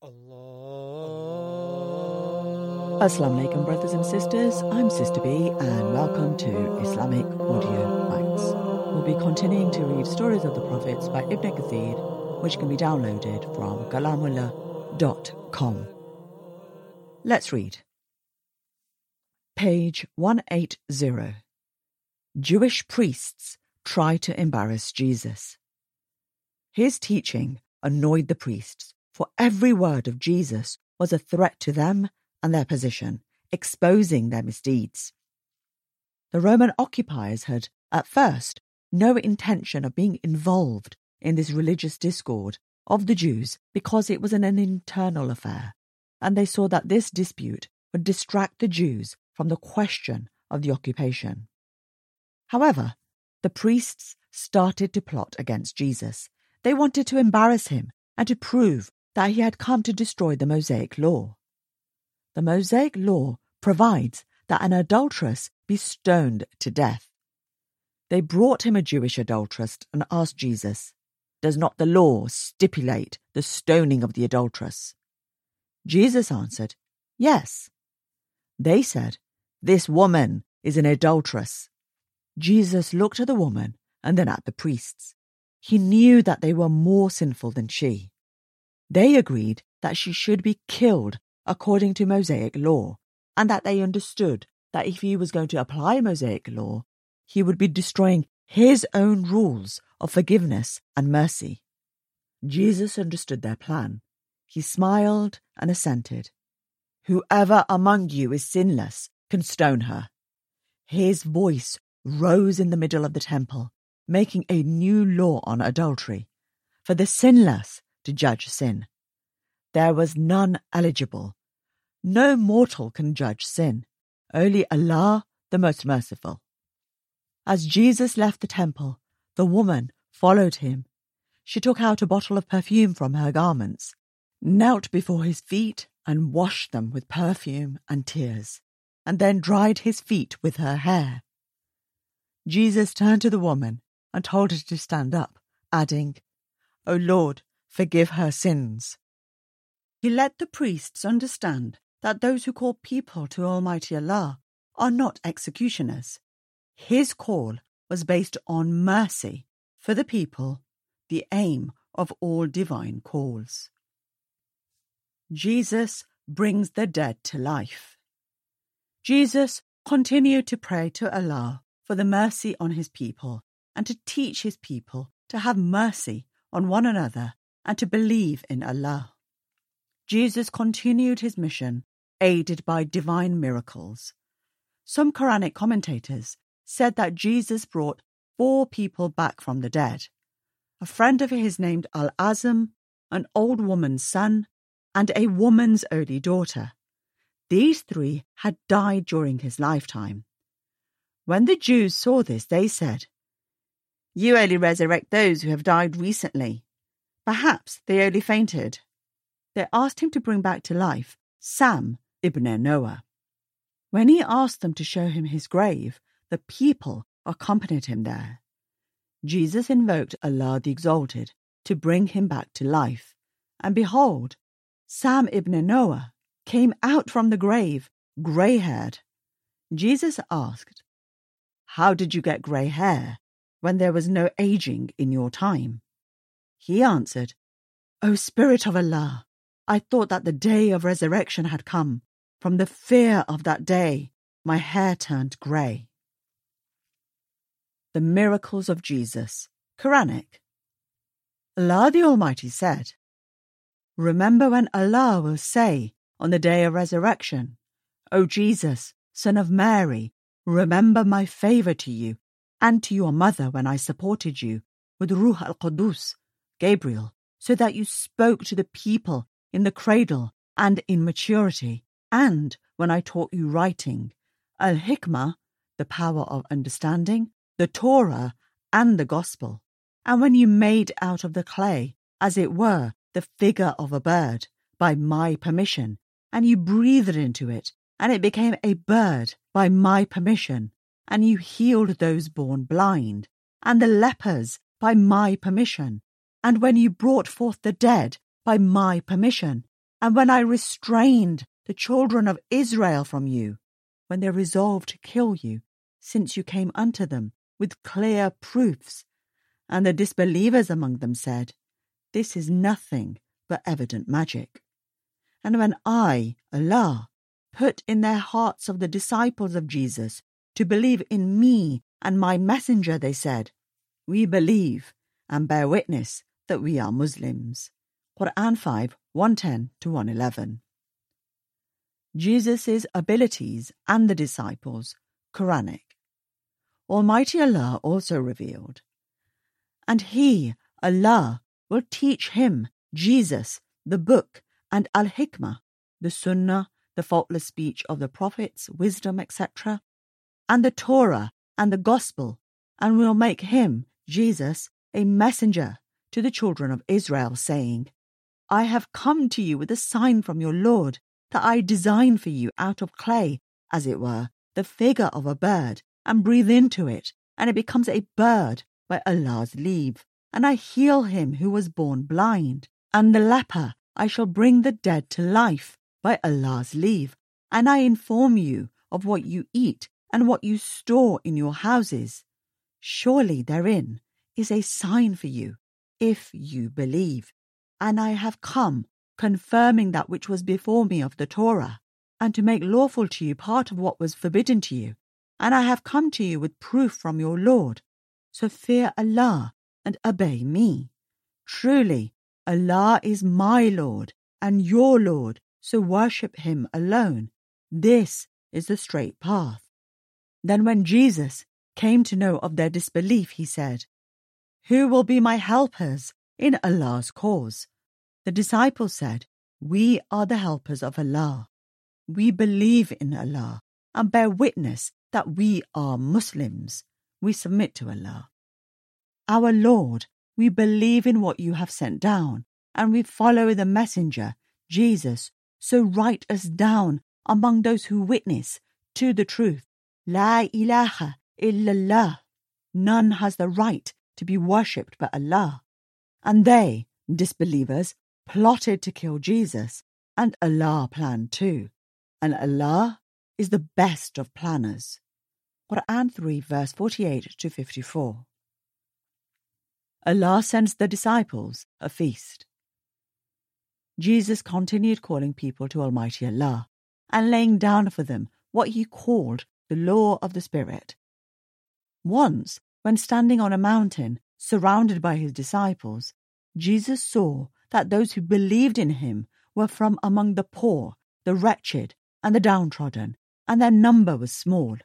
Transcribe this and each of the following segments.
Assalamu alaikum, brothers and sisters. I'm Sister B, and welcome to Islamic Audio Bytes. We'll be continuing to read Stories of the Prophets by Ibn Kathir, which can be downloaded from kalamullah.com. Let's read. Page 180. Jewish priests try to embarrass Jesus. His teaching annoyed the priests, for every word of Jesus was a threat to them and their position, exposing their misdeeds. The Roman occupiers had, at first, no intention of being involved in this religious discord of the Jews because it was an, internal affair, and they saw that this dispute would distract the Jews from the question of the occupation. However, the priests started to plot against Jesus. They wanted to embarrass him and to prove that he had come to destroy the Mosaic law. The Mosaic law provides that an adulteress be stoned to death. They brought him a Jewish adulteress and asked Jesus, Does not the law stipulate the stoning of the adulteress? Jesus answered, Yes. They said, This woman is an adulteress. Jesus looked at the woman and then at the priests. He knew that they were more sinful than she. They agreed that she should be killed according to Mosaic law, and that they understood that if he was going to apply Mosaic law, he would be destroying his own rules of forgiveness and mercy. Jesus understood their plan. He smiled and assented. Whoever among you is sinless can stone her. His voice rose in the middle of the temple, making a new law on adultery, for the sinless to judge sin. There was none eligible. No mortal can judge sin, only Allah, the Most Merciful. As Jesus left the temple, the woman followed him. She took out a bottle of perfume from her garments, knelt before his feet, and washed them with perfume and tears, and then dried his feet with her hair. Jesus turned to the woman and told her to stand up, adding, O Lord, forgive her sins. He let the priests understand that those who call people to Almighty Allah are not executioners. His call was based on mercy for the people, the aim of all divine calls. Jesus brings the dead to life. Jesus continued to pray to Allah for the mercy on his people and to teach his people to have mercy on one another and to believe in Allah. Jesus continued his mission, aided by divine miracles. Some Quranic commentators said that Jesus brought four people back from the dead a friend of his named Al Azm, an old woman's son, and a woman's only daughter. These three had died during his lifetime. When the Jews saw this, they said, You only resurrect those who have died recently. Perhaps they only fainted. They asked him to bring back to life Sam ibn Noah. When he asked them to show him his grave, the people accompanied him there. Jesus invoked Allah the Exalted to bring him back to life, and behold, Sam ibn Noah came out from the grave, grey haired. Jesus asked, How did you get grey hair when there was no aging in your time? He answered, O Spirit of Allah, I thought that the day of resurrection had come. From the fear of that day, my hair turned grey. The Miracles of Jesus, Quranic. Allah the Almighty said, Remember when Allah will say on the day of resurrection, O Jesus, son of Mary, remember my favour to you and to your mother when I supported you with Ruh al Qudus, Gabriel, so that you spoke to the people in the cradle and in maturity, and when I taught you writing, Al Hikmah, the power of understanding, the Torah, and the Gospel, and when you made out of the clay, as it were, the figure of a bird, by my permission, and you breathed into it, and it became a bird by my permission, and you healed those born blind, and the lepers by my permission, and when you brought forth the dead by my permission, and when I restrained the children of Israel from you, when they resolved to kill you, since you came unto them with clear proofs. And the disbelievers among them said, This is nothing but evident magic. And when I, Allah, put in their hearts of the disciples of Jesus to believe in me and my messenger, they said, We believe and bear witness that we are Muslims. Quran 5 110 to 111. Jesus' abilities and the disciples, Quranic. Almighty Allah also revealed, And He, Allah, will teach him, Jesus, the book, and Al Hikmah, the Sunnah, the faultless speech of the prophets, wisdom, etc., and the Torah and the Gospel, and will make him, Jesus, a messenger to the children of Israel, saying, I have come to you with a sign from your Lord, that I design for you out of clay, as it were, the figure of a bird, and breathe into it, and it becomes a bird by Allah's leave. And I heal him who was born blind, and the leper I shall bring the dead to life by Allah's leave. And I inform you of what you eat and what you store in your houses. Surely therein is a sign for you, if you believe. And I have come, confirming that which was before me of the Torah, and to make lawful to you part of what was forbidden to you. And I have come to you with proof from your Lord. So fear Allah and obey me. Truly, Allah is my Lord and your Lord, so worship Him alone. This is the straight path. Then, when Jesus came to know of their disbelief, he said, Who will be my helpers in Allah's cause? The disciples said, We are the helpers of Allah. We believe in Allah and bear witness that we are Muslims. We submit to Allah. Our Lord, we believe in what you have sent down, and we follow the messenger, Jesus. So write us down among those who witness to the truth. La ilaha illallah. None has the right to be worshipped but Allah. And they, disbelievers, plotted to kill Jesus, and Allah planned too. And Allah is the best of planners. Quran 3, verse 48 to 54. Allah sends the disciples a feast. Jesus continued calling people to Almighty Allah and laying down for them what he called the law of the Spirit. Once, when standing on a mountain surrounded by his disciples, Jesus saw that those who believed in him were from among the poor, the wretched, and the downtrodden, and their number was small.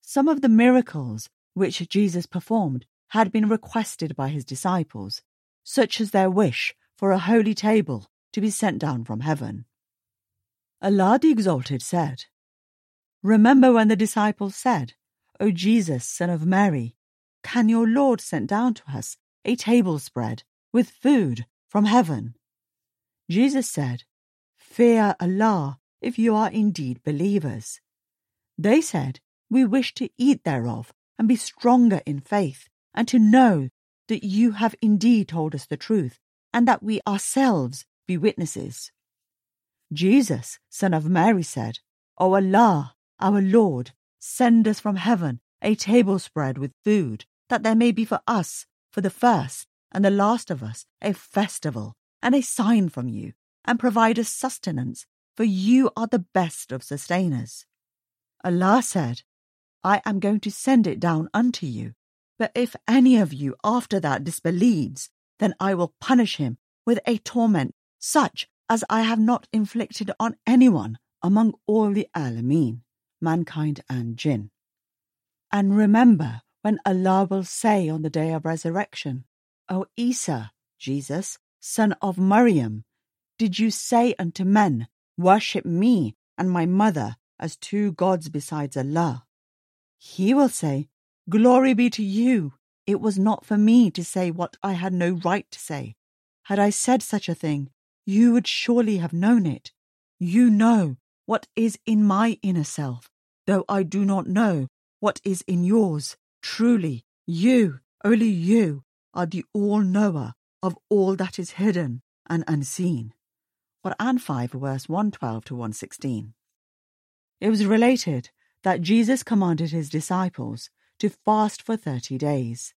Some of the miracles which Jesus performed had been requested by his disciples, such as their wish for a holy table to be sent down from heaven. Allah the Exalted said, Remember when the disciples said, O Jesus, Son of Mary, can your Lord send down to us a table spread with food from heaven? Jesus said, Fear Allah if you are indeed believers. They said, We wish to eat thereof and be stronger in faith, and to know that you have indeed told us the truth, and that we ourselves be witnesses. Jesus, son of Mary, said, O Allah, our Lord, send us from heaven a table spread with food, that there may be for us, for the first and the last of us, a festival and a sign from you, and provide us sustenance, for you are the best of sustainers. Allah said, I am going to send it down unto you, but if any of you after that disbelieves, then I will punish him with a torment such as I have not inflicted on anyone among all the Alameen mankind and jinn. And remember when Allah will say on the day of resurrection, O Isa, Jesus, son of Maryam, did you say unto men, Worship me and my mother as two gods besides Allah? He will say, Glory be to you. It was not for me to say what I had no right to say. Had I said such a thing, you would surely have known it. You know what is in my inner self, though I do not know what is in yours. Truly, you, only you, are the all knower of all that is hidden and unseen. Quran 5, verse 112 to 116. It was related that Jesus commanded his disciples to fast for 30 days.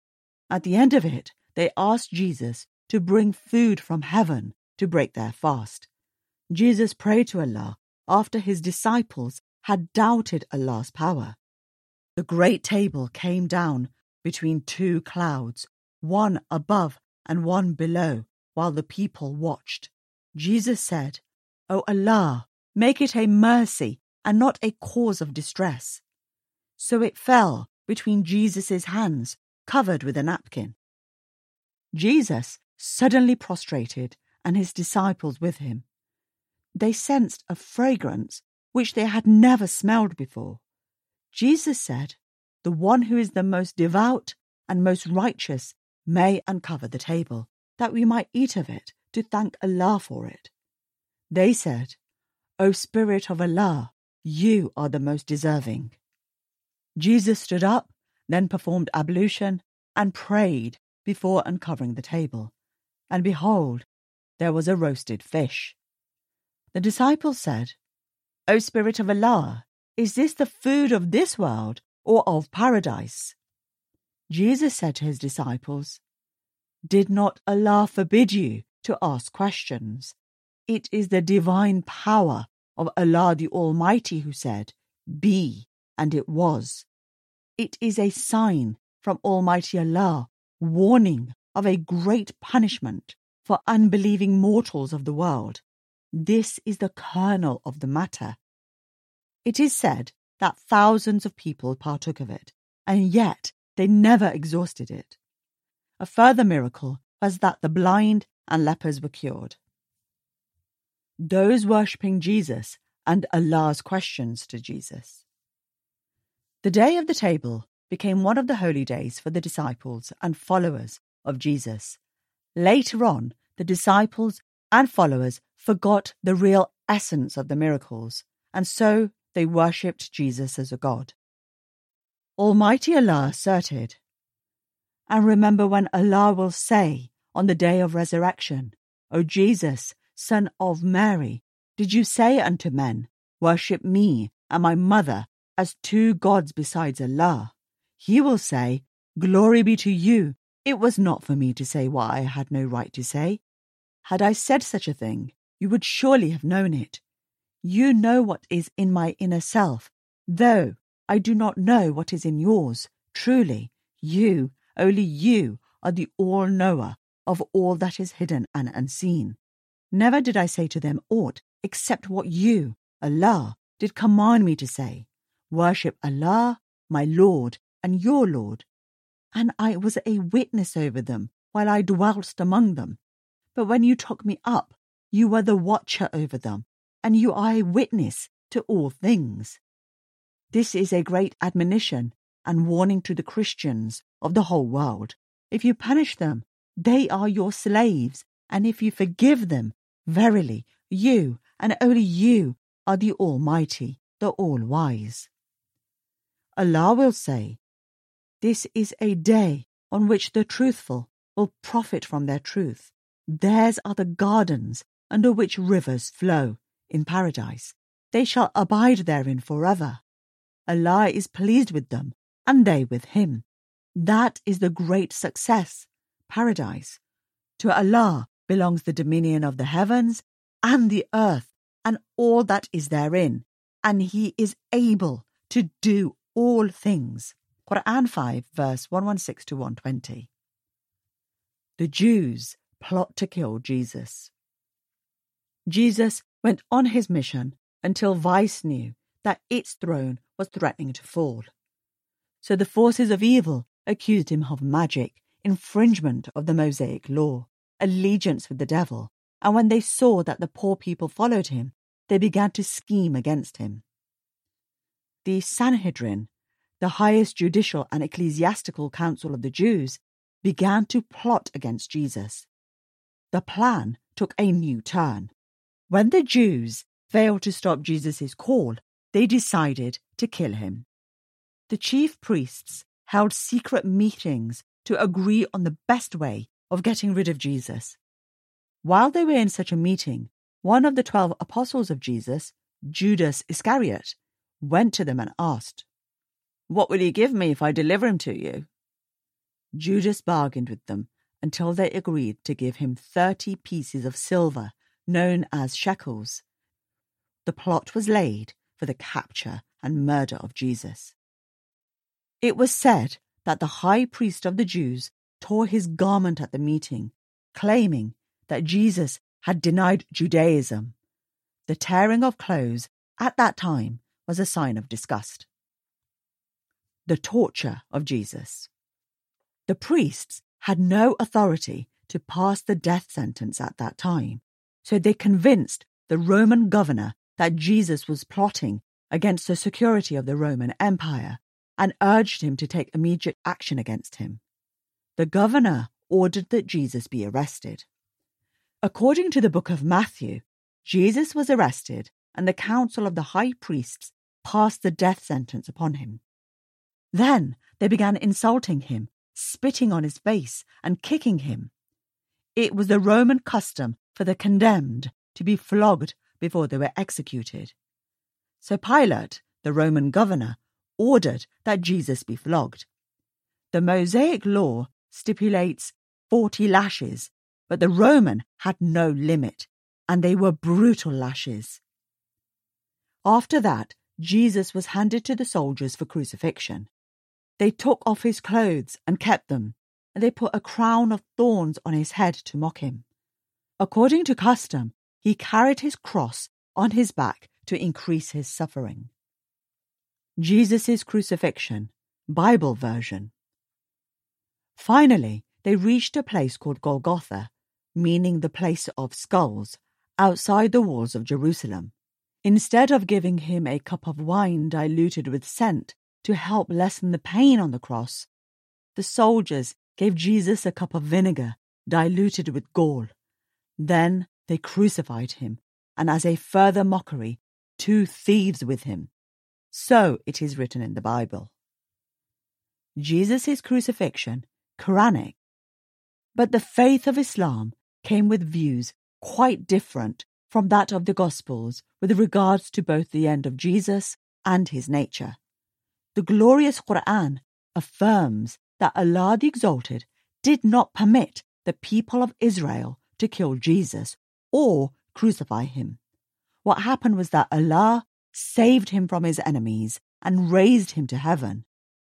At the end of it, they asked Jesus to bring food from heaven to break their fast. Jesus prayed to Allah after his disciples had doubted Allah's power. The great table came down between two clouds, one above and one below, while the people watched. Jesus said, O Allah, make it a mercy and not a cause of distress. So it fell between Jesus' hands, covered with a napkin. Jesus suddenly prostrated, and his disciples with him. They sensed a fragrance which they had never smelled before. Jesus said, The one who is the most devout and most righteous may uncover the table, that we might eat of it to thank Allah for it. They said, O Spirit of Allah, you are the most deserving. Jesus stood up, then performed ablution, and prayed before uncovering the table. And behold, there was a roasted fish. The disciples said, O Spirit of Allah, is this the food of this world or of paradise? Jesus said to his disciples, Did not Allah forbid you to ask questions? It is the divine power of Allah the Almighty who said, Be, and it was. It is a sign from Almighty Allah, warning of a great punishment for unbelieving mortals of the world. This is the kernel of the matter. It is said that thousands of people partook of it, and yet they never exhausted it. A further miracle was that the blind and lepers were cured. Those worshipping Jesus and Allah's questions to Jesus. The day of the table became one of the holy days for the disciples and followers of Jesus. Later on, the disciples and followers forgot the real essence of the miracles, and so they worshipped Jesus as a god. Almighty Allah asserted, And remember when Allah will say on the day of resurrection, O Jesus, son of Mary, did you say unto men, Worship me and my mother as two gods besides Allah? He will say, Glory be to you. It was not for me to say what I had no right to say. Had I said such a thing, you would surely have known it. You know what is in my inner self, though I do not know what is in yours. Truly, you, only you, are the all knower of all that is hidden and unseen. Never did I say to them aught except what you, Allah, did command me to say. Worship Allah, my Lord, and your Lord. And I was a witness over them while I dwelt among them. But when you took me up, you were the watcher over them and you are a witness to all things. This is a great admonition and warning to the Christians of the whole world. If you punish them, they are your slaves, and if you forgive them, verily, you and only you are the Almighty, the All Wise. Allah will say, This is a day on which the truthful will profit from their truth. Theirs are the gardens under which rivers flow in paradise. They shall abide therein forever. Allah is pleased with them, and they with him. That is the great success, paradise. To Allah belongs the dominion of the heavens and the earth, and all that is therein, and He is able to do all things. Quran 5, verse 116 to 120. The Jews plot to kill Jesus. Jesus went on his mission until Vice knew that its throne was threatening to fall. So the forces of evil accused him of magic, infringement of the Mosaic law, allegiance with the devil, and when they saw that the poor people followed him, they began to scheme against him. The Sanhedrin, the highest judicial and ecclesiastical council of the Jews, began to plot against Jesus. The plan took a new turn. When the Jews failed to stop Jesus' call, they decided to kill him. The chief priests held secret meetings to agree on the best way of getting rid of Jesus. While they were in such a meeting, one of the twelve apostles of Jesus, Judas Iscariot, went to them and asked, What will you give me if I deliver him to you? Judas bargained with them until they agreed to give him thirty pieces of silver, known as shekels. The plot was laid for the capture and murder of Jesus. It was said that the high priest of the Jews tore his garment at the meeting, claiming that Jesus had denied Judaism. The tearing of clothes at that time was a sign of disgust. The torture of Jesus. The priests had no authority to pass the death sentence at that time, so they convinced the Roman governor that Jesus was plotting against the security of the Roman Empire and urged him to take immediate action against him. The governor ordered that Jesus be arrested. According to the book of Matthew, Jesus was arrested and the council of the high priests passed the death sentence upon him. Then they began insulting him, spitting on his face, and kicking him. It was the Roman custom for the condemned to be flogged before they were executed. So Pilate, the Roman governor, ordered that Jesus be flogged. The Mosaic law stipulates 40 lashes, but the Roman had no limit, and they were brutal lashes. After that, Jesus was handed to the soldiers for crucifixion. They took off his clothes and kept them, and they put a crown of thorns on his head to mock him. According to custom, he carried his cross on his back to increase his suffering. Jesus' crucifixion, Bible version. Finally, they reached a place called Golgotha, meaning the place of skulls, outside the walls of Jerusalem. Instead of giving him a cup of wine diluted with scent to help lessen the pain on the cross, the soldiers gave Jesus a cup of vinegar diluted with gall. Then they crucified him, and as a further mockery, two thieves with him. So it is written in the Bible. Jesus' crucifixion, Quranic. But the faith of Islam came with views quite different from that of the Gospels with regards to both the end of Jesus and his nature. The glorious Quran affirms that Allah the Exalted did not permit the people of Israel to kill Jesus or crucify him. What happened was that Allah saved him from his enemies, and raised him to heaven.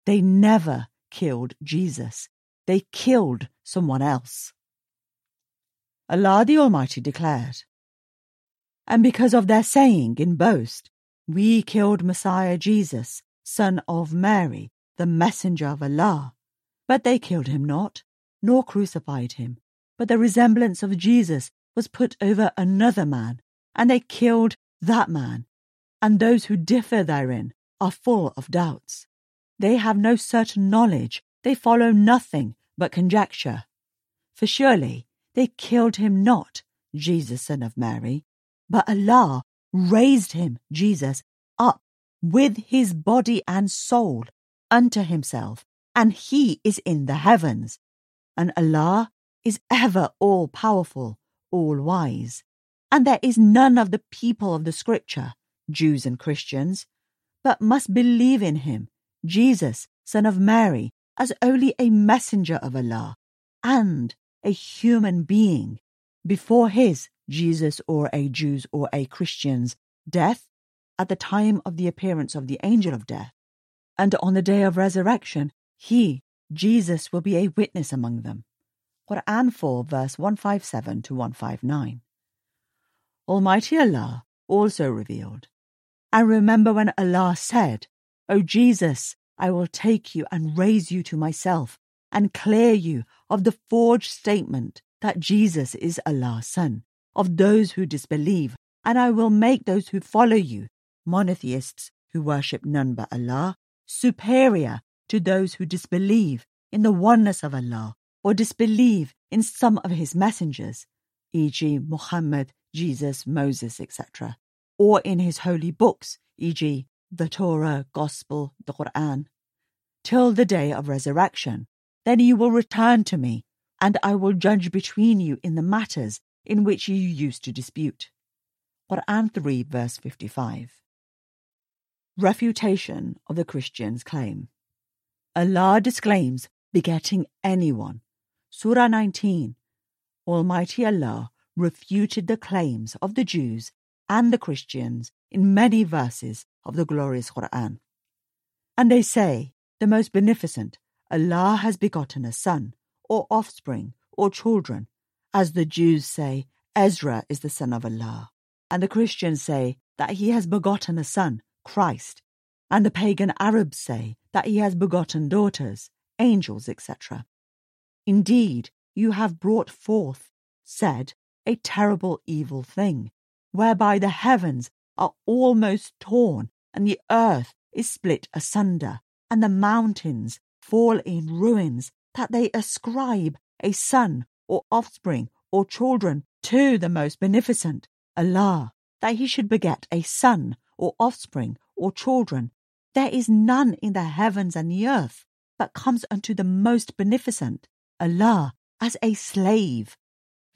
They never killed Jesus, they killed someone else. Allah the Almighty declared, And because of their saying in boast, we killed Messiah Jesus, son of Mary, the messenger of Allah. But they killed him not, nor crucified him, but the resemblance of Jesus was put over another man, and they killed that man and those who differ therein are full of doubts. They have no certain knowledge, they follow nothing but conjecture. For surely they killed him not, Jesus, son of Mary, but Allah raised him, Jesus, with his body and soul unto himself, and he is in the heavens. And Allah is ever all powerful, all wise. And there is none of the people of the scripture Jews and Christians, but must believe in him, Jesus, son of Mary, as only a messenger of Allah and a human being. Before his, Jesus or a Jew's or a Christian's, death, at the time of the appearance of the angel of death, and on the day of resurrection, he, Jesus, will be a witness among them. Quran 4, verse 157 to 159. Almighty Allah also revealed, and remember when Allah said, O Jesus, I will take you and raise you to myself and clear you of the forged statement that Jesus is Allah's Son, of those who disbelieve, and I will make those who follow you, monotheists who worship none but Allah, superior to those who disbelieve in the oneness of Allah or disbelieve in some of his messengers, e.g., Muhammad, Jesus, Moses, etc or in his holy books, e.g., the Torah, Gospel, the Quran, till the day of resurrection. Then you will return to me, and I will judge between you in the matters in which you used to dispute. Quran 3 verse 55. Refutation of the Christian's claim. Allah disclaims begetting anyone. Surah 19. Almighty Allah refuted the claims of the Jews and the Christians in many verses of the glorious Quran. And they say, the most beneficent, Allah has begotten a son, or offspring, or children, as the Jews say, Ezra is the son of Allah, and the Christians say that he has begotten a son, Christ, and the pagan Arabs say that he has begotten daughters, angels, etc. Indeed, you have brought forth, said, a terrible evil thing, whereby the heavens are almost torn, and the earth is split asunder, and the mountains fall in ruins, that they ascribe a son or offspring or children to the most beneficent, Allah, that he should beget a son or offspring or children. There is none in the heavens and the earth, but comes unto the most beneficent, Allah, as a slave.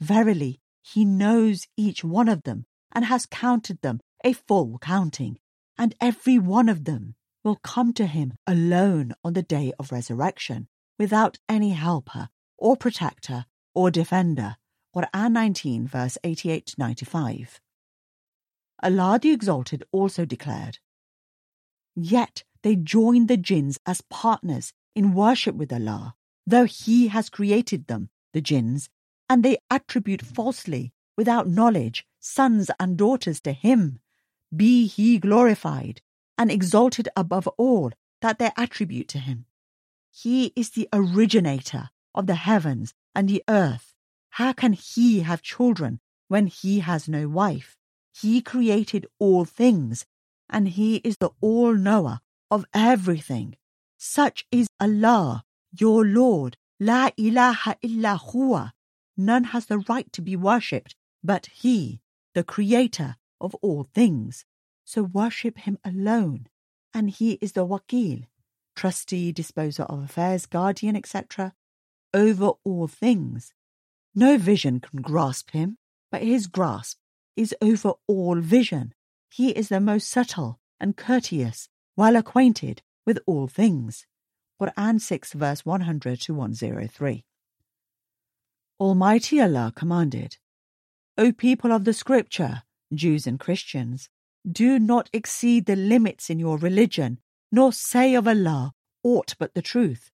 Verily, he knows each one of them and has counted them a full counting, and every one of them will come to him alone on the day of resurrection, without any helper or protector or defender. Quran 19, verse 88 to 95. Allah the Exalted also declared, Yet they join the jinns as partners in worship with Allah, though He has created them, the jinns, and they attribute falsely, without knowledge, sons and daughters to Him. Be He glorified and exalted above all that they attribute to Him. He is the originator of the heavens and the earth. How can He have children when He has no wife? He created all things, and He is the all knower of everything. Such is Allah, your Lord, La ilaha illa huwa. None has the right to be worshipped but He, the Creator of all things. So worship Him alone, and He is the Wakil, trustee, disposer of affairs, guardian, etc., over all things. No vision can grasp Him, but His grasp is over all vision. He is the most subtle and courteous, well acquainted with all things. Quran 6 verse 100 to 103. Almighty Allah commanded, O people of the scripture, Jews and Christians, do not exceed the limits in your religion, nor say of Allah aught but the truth.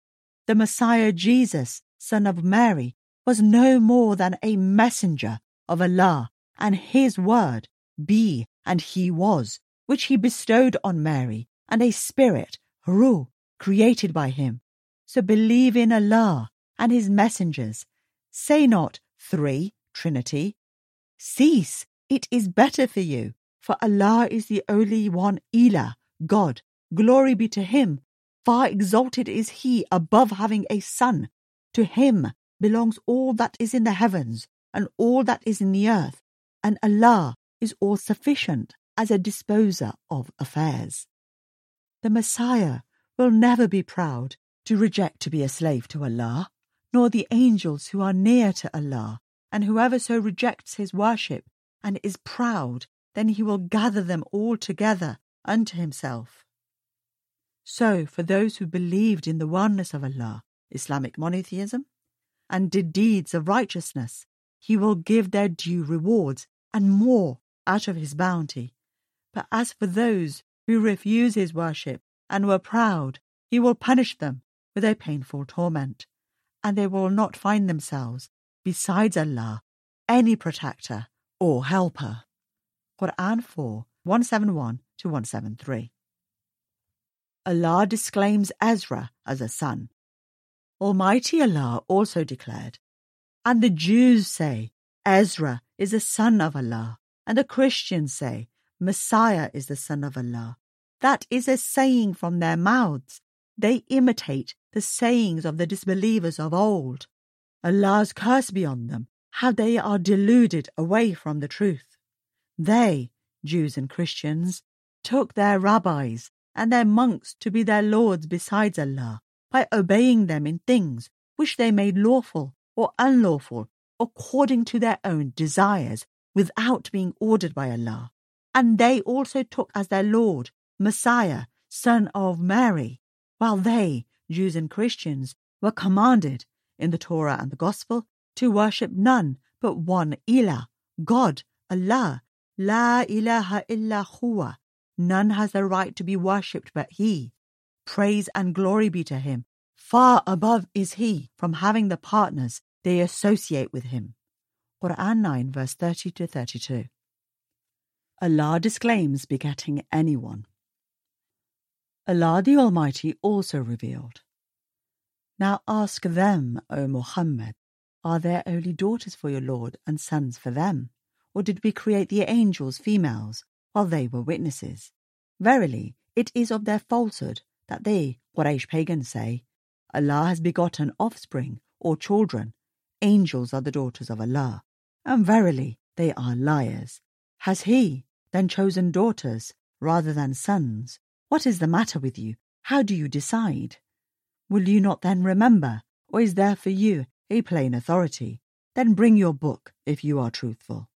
The Messiah Jesus, son of Mary, was no more than a messenger of Allah, and his word, be and he was, which he bestowed on Mary, and a spirit, Ruh, created by him. So believe in Allah and his messengers. Say not three, Trinity, Cease, it is better for you, for Allah is the only one Ilah, God. Glory be to Him. Far exalted is He above having a son. To Him belongs all that is in the heavens and all that is in the earth, and Allah is all sufficient as a disposer of affairs. The Messiah will never be proud to reject to be a slave to Allah, nor the angels who are near to Allah and whoever so rejects his worship and is proud, then he will gather them all together unto himself. So, for those who believed in the oneness of Allah, Islamic monotheism, and did deeds of righteousness, he will give their due rewards and more out of his bounty. But as for those who refuse his worship and were proud, he will punish them with a painful torment, and they will not find themselves besides Allah any protector or helper. Quran 4 171 to 173. Allah disclaims Ezra as a son. Almighty Allah also declared, And the Jews say, Ezra is the son of Allah, and the Christians say, Messiah is the son of Allah. That is a saying from their mouths. They imitate the sayings of the disbelievers of old. Allah's curse be on them, how they are deluded away from the truth. They, Jews and Christians, took their rabbis and their monks to be their lords besides Allah by obeying them in things which they made lawful or unlawful according to their own desires without being ordered by Allah, and they also took as their Lord Messiah, son of Mary, while they, Jews and Christians, were commanded in the Torah and the Gospel to worship none but one Ilah, God, Allah, La ilaha illa huwa. None has the right to be worshipped but He. Praise and glory be to Him. Far above is He from having the partners they associate with Him. Quran 9, verse 30 to 32. Allah disclaims begetting anyone. Allah the Almighty also revealed. Now ask them, O Muhammad, are there only daughters for your Lord and sons for them? Or did we create the angels females while they were witnesses? Verily, it is of their falsehood that they, Quraysh pagans, say, Allah has begotten offspring or children. Angels are the daughters of Allah. And verily, they are liars. Has He then chosen daughters rather than sons? What is the matter with you? How do you decide? Will you not then remember, or is there for you a plain authority? Then bring your book if you are truthful.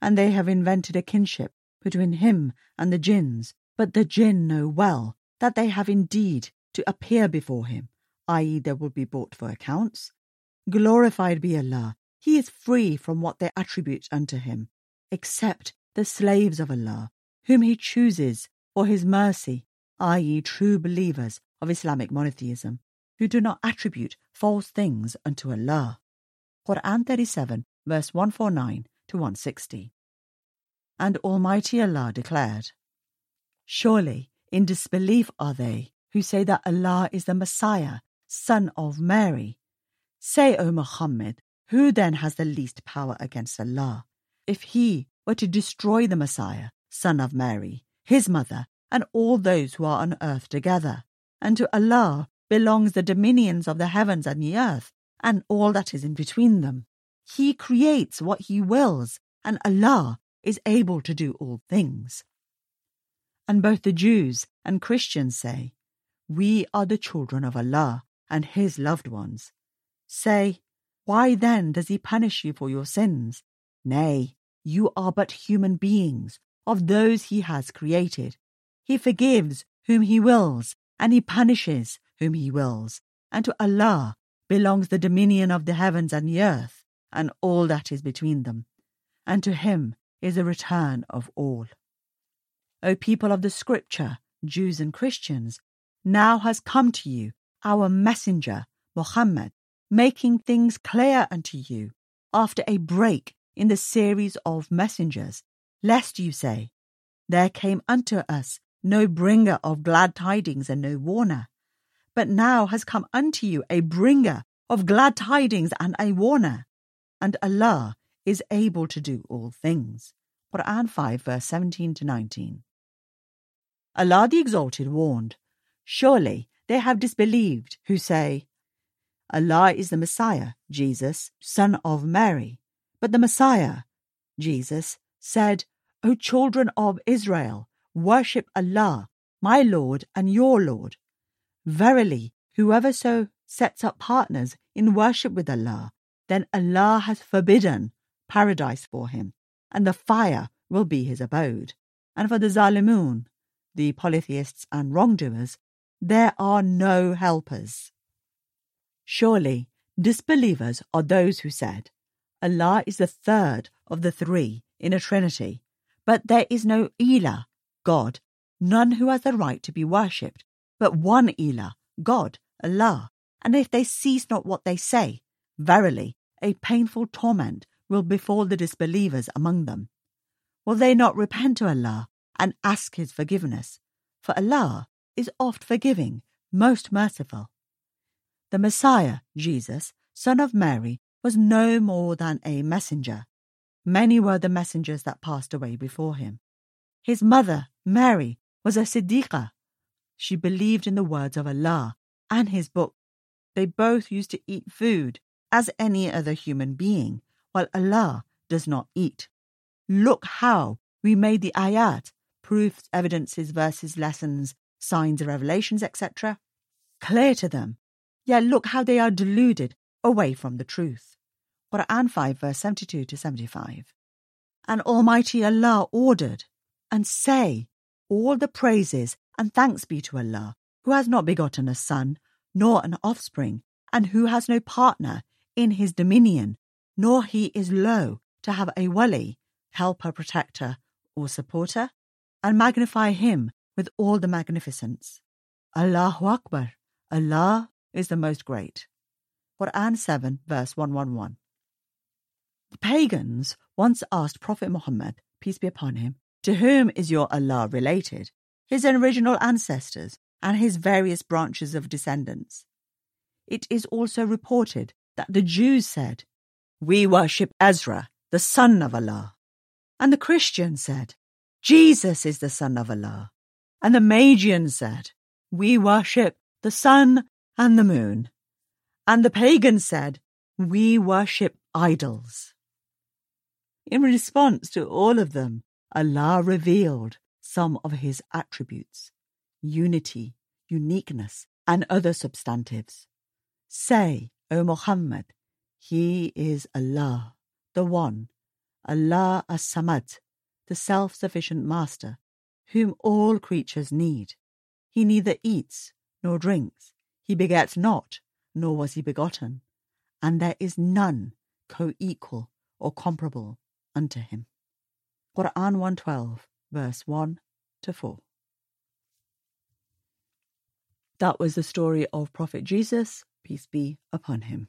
And they have invented a kinship between him and the jinns, but the jinn know well that they have indeed to appear before him, i.e., they will be bought for accounts. Glorified be Allah, He is free from what they attribute unto Him, except the slaves of Allah, whom He chooses for His mercy, i.e., true believers of Islamic monotheism, who do not attribute false things unto Allah. Quran 37, verse 149 to 160. And Almighty Allah declared, Surely in disbelief are they who say that Allah is the Messiah, son of Mary. Say, O Muhammad, who then has the least power against Allah? If he were to destroy the Messiah, son of Mary, his mother, and all those who are on earth together, and to Allah belongs the dominions of the heavens and the earth, and all that is in between them. He creates what He wills, and Allah is able to do all things. And both the Jews and Christians say, We are the children of Allah and His loved ones. Say, Why then does He punish you for your sins? Nay, you are but human beings of those He has created. He forgives whom He wills, and He punishes whom He wills. And to Allah belongs the dominion of the heavens and the earth, and all that is between them. And to Him is the return of all. O people of the Scripture, Jews and Christians, now has come to you our messenger, Muhammad, making things clear unto you after a break in the series of messengers, lest you say, There came unto us no bringer of glad tidings and no warner. But now has come unto you a bringer of glad tidings and a warner, and Allah is able to do all things. Quran 5, verse 17 to 19. Allah the Exalted warned, Surely they have disbelieved who say, Allah is the Messiah, Jesus, son of Mary. But the Messiah, Jesus, said, O children of Israel, worship Allah, my Lord and your Lord. Verily, whoever so sets up partners in worship with Allah, then Allah has forbidden paradise for him, and the fire will be his abode. And for the Zalimun, the polytheists and wrongdoers, there are no helpers. Surely, disbelievers are those who said, Allah is the third of the three in a trinity, but there is no Ilah, God, none who has the right to be worshipped, but one Ilah, God, Allah. And if they cease not what they say, verily, a painful torment will befall the disbelievers among them. Will they not repent to Allah and ask His forgiveness? For Allah is oft forgiving, most merciful. The Messiah, Jesus, son of Mary, was no more than a messenger. Many were the messengers that passed away before him. His mother, Mary, was a Siddiqah. She believed in the words of Allah and His book. They both used to eat food as any other human being, while Allah does not eat. Look how we made the ayat, proofs, evidences, verses, lessons, signs, and revelations, etc., clear to them. Yet look how they are deluded away from the truth. Quran 5, verse 72 to 75. and Almighty Allah ordered, and say, All the praises and thanks be to Allah, who has not begotten a son, nor an offspring, and who has no partner in his dominion, nor he is low to have a wali, helper, protector, or supporter, and magnify him with all the magnificence. Allahu Akbar, Allah is the most great. Quran 7, verse 111. The pagans once asked Prophet Muhammad, peace be upon him, to whom is your Allah related? His original ancestors and his various branches of descendants. It is also reported that the Jews said, We worship Ezra, the son of Allah. And the Christians said, Jesus is the son of Allah. And the Magians said, We worship the sun and the moon. And the pagans said, We worship idols. In response to all of them, Allah revealed some of his attributes unity, uniqueness, and other substantives. Say, O Muhammad, He is Allah, the One, Allah as Samad, the self sufficient Master, whom all creatures need. He neither eats nor drinks, he begets not, nor was he begotten, and there is none co equal or comparable unto him. Quran 112, verse 1 to 4. That was the story of Prophet Jesus, peace be upon him.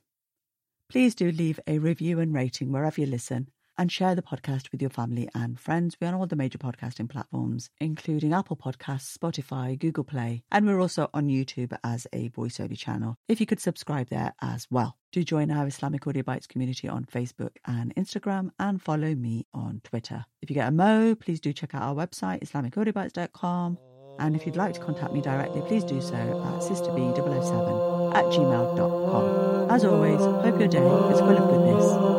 Please do leave a review and rating wherever you listen and share the podcast with your family and friends. We're on all the major podcasting platforms, including Apple Podcasts, Spotify, Google Play, and we're also on YouTube as a voice only channel. If you could subscribe there as well. Do join our Islamic Audio Bytes community on Facebook and Instagram and follow me on Twitter. If you get a mo, please do check out our website, IslamicAudiobytes.com. And if you'd like to contact me directly, please do so at sisterbee007 at gmail.com. As always, hope your day is full of goodness